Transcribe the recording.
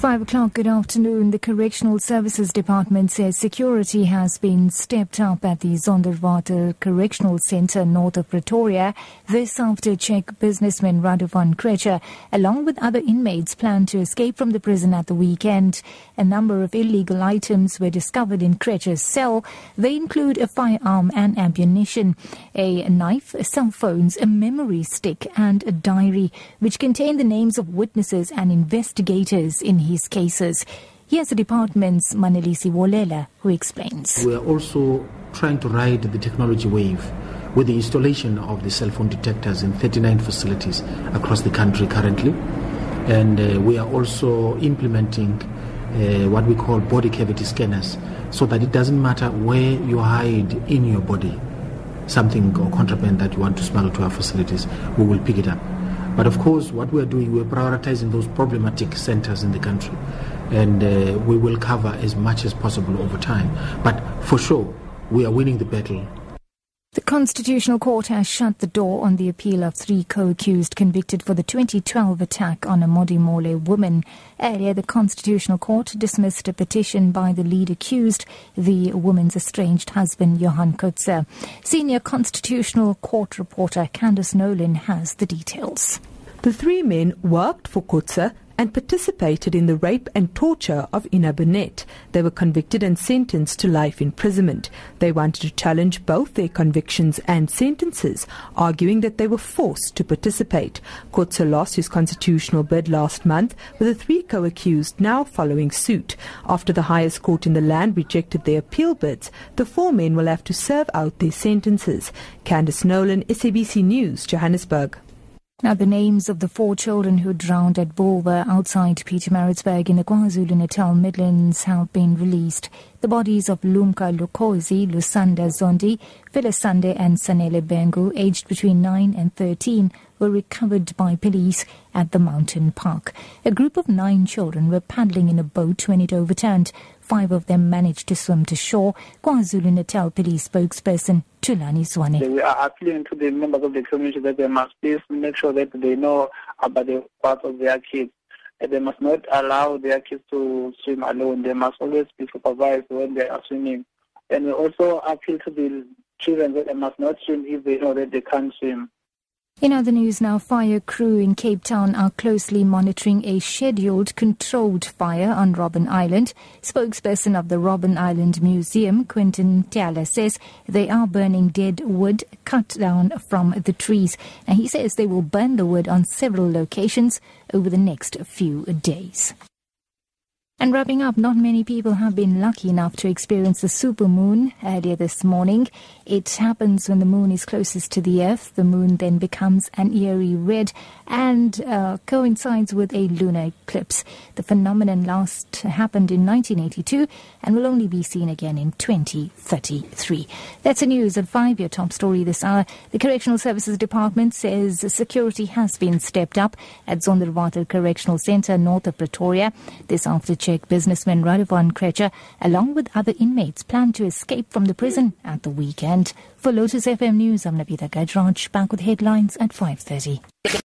Five o'clock, good afternoon. The Correctional Services Department says security has been stepped up at the Zonderwater Correctional Centre north of Pretoria. This after Czech businessman Radovan Krejcir, along with other inmates, planned to escape from the prison at the weekend. A number of illegal items were discovered in Krejcir's cell. They include a firearm and ammunition, a knife, cell phones, a memory stick, and a diary, which contained the names of witnesses and investigators in his cases. Here's the department's Manelisi Wolela, who explains. We are also trying to ride the technology wave with the installation of the cell phone detectors in 39 facilities across the country currently. And uh, we are also implementing uh, what we call body cavity scanners so that it doesn't matter where you hide in your body something or contraband that you want to smuggle to our facilities, we will pick it up. But of course, what we're doing, we're prioritizing those problematic centers in the country. And uh, we will cover as much as possible over time. But for sure, we are winning the battle the Constitutional Court has shut the door on the appeal of three co-accused convicted for the 2012 attack on a Modimolle woman. Earlier, the Constitutional Court dismissed a petition by the lead accused, the woman's estranged husband, Johan Kotzé. Senior Constitutional Court reporter Candice Nolan has the details. The three men worked for Kotzé and participated in the rape and torture of Ina Bonnette. They were convicted and sentenced to life imprisonment. They wanted to challenge both their convictions and sentences, arguing that they were forced to participate. Kotzé lost his constitutional bid last month, with the three co-accused now following suit. After the highest court in the land rejected their appeal bids, the four men will have to serve out their sentences. Candice Nolan, SABC News, Johannesburg. Now, the names of the four children who drowned at Bulwer outside Pietermaritzburg in the KwaZulu-Natal Midlands have been released. The bodies of Lumka Lukozi, Lusanda Zondi, Phyllis Sunday and Sanele Bengu, aged between 9 and 13, were recovered by police at the mountain park. A group of nine children were paddling in a boat when it overturned. Five of them managed to swim to shore. KwaZulu-Natal police spokesperson Thulani Zwane. We are appealing to the members of the community that they must please make sure that they know about the part of their kids. They must not allow their kids to swim alone. They must always be supervised when they are swimming. And we also appeal to the children that they must not swim if they know that they can't swim. In other news now, fire crew in Cape Town are closely monitoring a scheduled controlled fire on Robben Island. Spokesperson of the Robben Island Museum, Quentin Tiala, says they are burning dead wood cut down from the trees. And he says they will burn the wood on several locations over the next few days. And wrapping up, not many people have been lucky enough to experience the supermoon earlier this morning. It happens when the moon is closest to the earth. The moon then becomes an eerie red and uh, coincides with a lunar eclipse. The phenomenon last happened in 1982 and will only be seen again in 2033. That's the news 5, your top story this hour. The Correctional Services Department says security has been stepped up at Zonderwater Correctional Centre north of Pretoria. This after Czech businessman Radovan Krejcir, along with other inmates, planned to escape from the prison at the weekend. For Lotus FM News, I'm Navita Gajraj, back with headlines at 5.30.